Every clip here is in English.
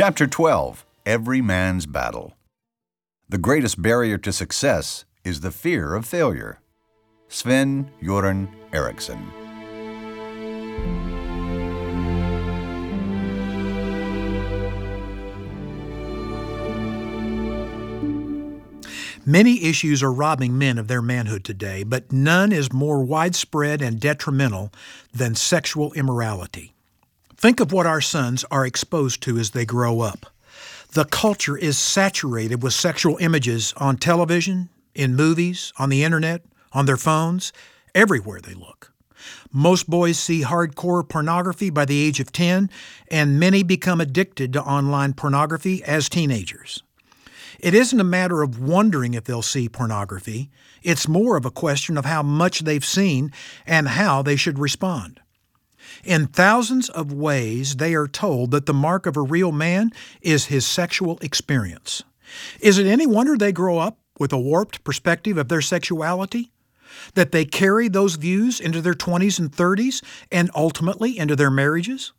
Chapter 12 Every Man's Battle. The greatest barrier to success is the fear of failure. Sven Göran Eriksson. Many issues are robbing men of their manhood today, but none is more widespread and detrimental than sexual immorality. Think of what our sons are exposed to as they grow up. The culture is saturated with sexual images on television, in movies, on the internet, on their phones, everywhere they look. Most boys see hardcore pornography by the age of 10, and many become addicted to online pornography as teenagers. It isn't a matter of wondering if they'll see pornography, it's more of a question of how much they've seen and how they should respond. In thousands of ways, they are told that the mark of a real man is his sexual experience. Is it any wonder they grow up with a warped perspective of their sexuality? That they carry those views into their 20s and 30s and ultimately into their marriages?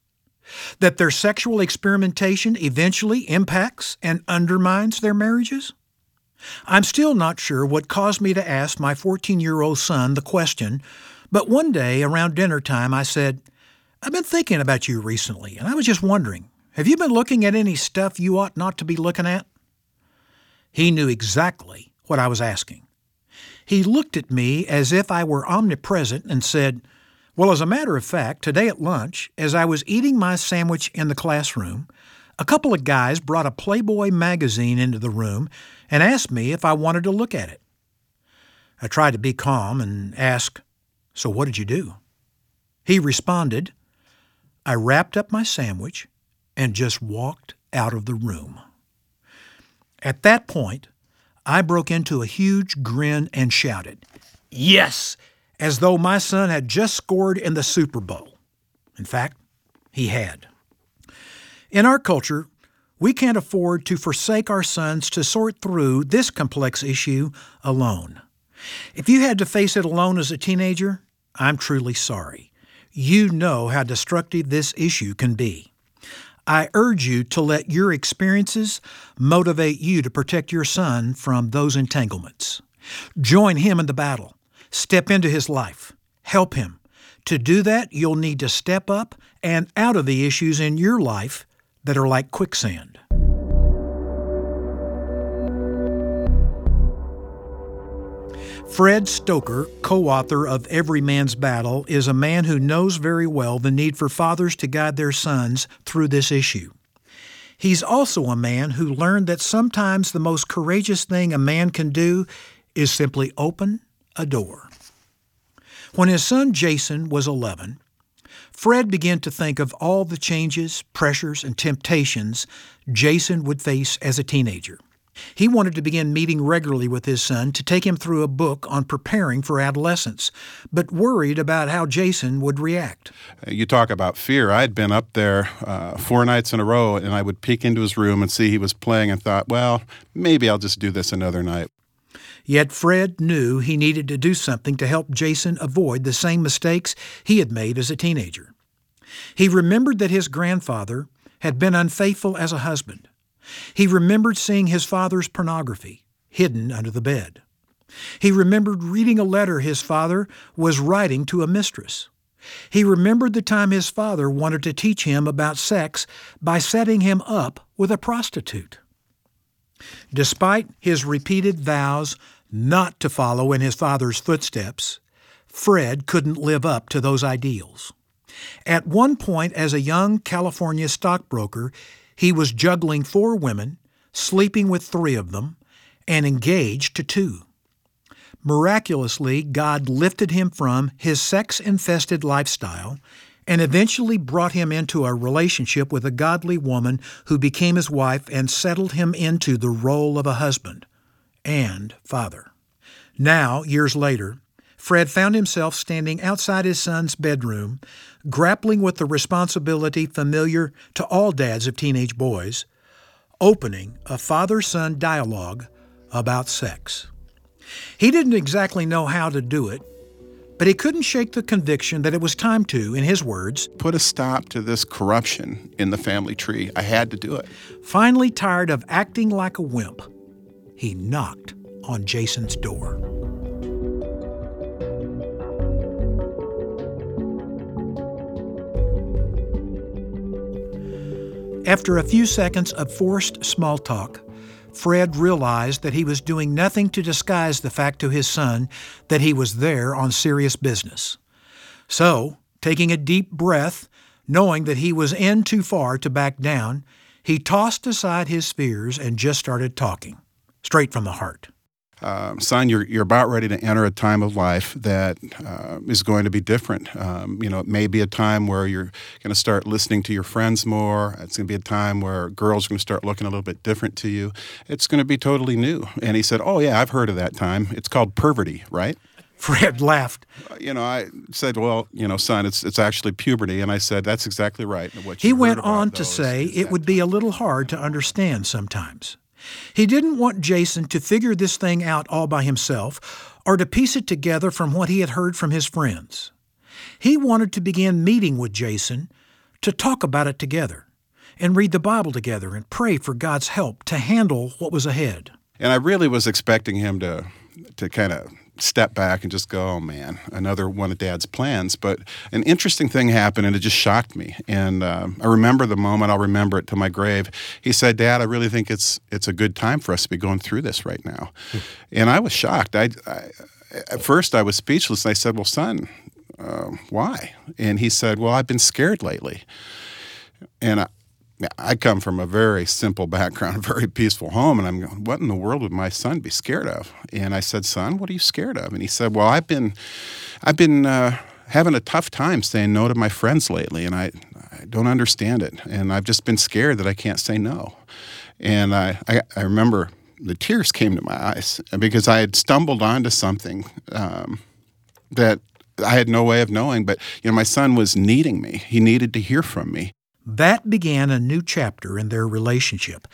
that their sexual experimentation eventually impacts and undermines their marriages? I'm still not sure what caused me to ask my 14 year old son the question, but one day around dinner time I said, I've been thinking about you recently, and I was just wondering, have you been looking at any stuff you ought not to be looking at? He knew exactly what I was asking. He looked at me as if I were omnipresent and said, well, as a matter of fact, today at lunch, as I was eating my sandwich in the classroom, a couple of guys brought a Playboy magazine into the room and asked me if I wanted to look at it. I tried to be calm and asked, So what did you do? He responded, I wrapped up my sandwich and just walked out of the room. At that point, I broke into a huge grin and shouted, Yes, as though my son had just scored in the Super Bowl. In fact, he had. In our culture, we can't afford to forsake our sons to sort through this complex issue alone. If you had to face it alone as a teenager, I'm truly sorry. You know how destructive this issue can be. I urge you to let your experiences motivate you to protect your son from those entanglements. Join him in the battle. Step into his life. Help him. To do that, you'll need to step up and out of the issues in your life that are like quicksand. Fred Stoeker, co author of Every Man's Battle, is a man who knows very well the need for fathers to guide their sons through this issue. He's also a man who learned that sometimes the most courageous thing a man can do is simply open a door. When his son Jason was 11, Fred began to think of all the changes, pressures, and temptations Jason would face as a teenager. He wanted to begin meeting regularly with his son to take him through a book on preparing for adolescence, but worried about how Jason would react. You talk about fear. I'd been up there uh, four nights in a row, and I would peek into his room and see he was playing and thought, well, maybe I'll just do this another night. Yet Fred knew he needed to do something to help Jason avoid the same mistakes he had made as a teenager. He remembered that his grandfather had been unfaithful as a husband. He remembered seeing his father's pornography hidden under the bed. He remembered reading a letter his father was writing to a mistress. He remembered the time his father wanted to teach him about sex by setting him up with a prostitute. Despite his repeated vows not to follow in his father's footsteps, Fred couldn't live up to those ideals. At one point, as a young California stockbroker, he was juggling four women, sleeping with three of them, and engaged to two. Miraculously, God lifted him from his sex infested lifestyle and eventually brought him into a relationship with a godly woman who became his wife and settled him into the role of a husband and father. Now, years later, Fred found himself standing outside his son's bedroom, grappling with the responsibility familiar to all dads of teenage boys, opening a father son dialogue about sex. He didn't exactly know how to do it, But he couldn't shake the conviction that it was time to, in his words, put a stop to this corruption in the family tree. I had to do it. Finally, tired of acting like a wimp, he knocked on Jason's door. After a few seconds of forced small talk, Fred realized that he was doing nothing to disguise the fact to his son that he was there on serious business. So, taking a deep breath, knowing that he was in too far to back down, he tossed aside his fears and just started talking, straight from the heart um, son, you're, you're about ready to enter a time of life that uh, is going to be different. Um, you know, it may be a time where you're going to start listening to your friends more. It's going to be a time where girls are going to start looking a little bit different to you. It's going to be totally new. And he said, Oh, yeah, I've heard of that time. It's called puberty, right? Fred laughed. Uh, you know, I said, "Well, you know, son, it's it's actually puberty," and I said, "That's exactly right." What he went on to say it would be a little hard to understand sometimes. He didn't want Jason to figure this thing out all by himself or to piece it together from what he had heard from his friends. He wanted to begin meeting with Jason to talk about it together and read the Bible together and pray for God's help to handle what was ahead. And I really was expecting him to to kind of step back and just go, oh man, another one of dad's plans. But an interesting thing happened and it just shocked me. And uh, I remember the moment, I'll remember it to my grave. He said, Dad, I really think it's, it's a good time for us to be going through this right now. and I was shocked. I, I, at first, I was speechless. And I said, Well, son, uh, why? And he said, Well, I've been scared lately. And I, I come from a very simple background, a very peaceful home, and I'm going, what in the world would my son be scared of? And I said, son, what are you scared of? And he said, well, I've been, I've been uh, having a tough time saying no to my friends lately, and I, I don't understand it, and I've just been scared that I can't say no. And I, I, I remember the tears came to my eyes because I had stumbled onto something um, that I had no way of knowing, but you know, my son was needing me. He needed to hear from me. That began a new chapter in their relationship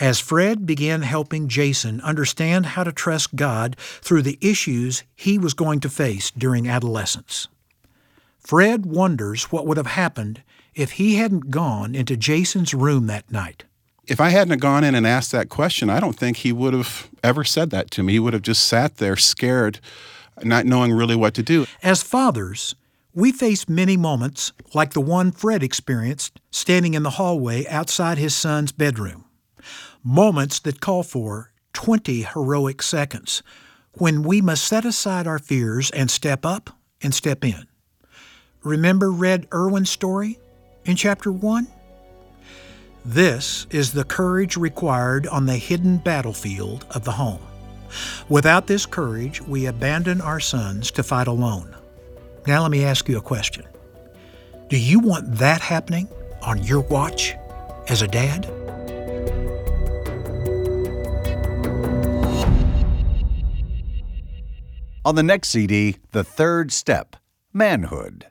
as Fred began helping Jason understand how to trust God through the issues he was going to face during adolescence. Fred wonders what would have happened if he hadn't gone into Jason's room that night. If I hadn't gone in and asked that question, I don't think he would have ever said that to me. He would have just sat there scared, not knowing really what to do. As fathers, we face many moments like the one Fred experienced standing in the hallway outside his son's bedroom. Moments that call for 20 heroic seconds when we must set aside our fears and step up and step in. Remember Red Erwin's story in chapter 1? This is the courage required on the hidden battlefield of the home. Without this courage, we abandon our sons to fight alone. Now, let me ask you a question Do you want that happening on your watch as a dad? On the next CD, The Third Step Manhood.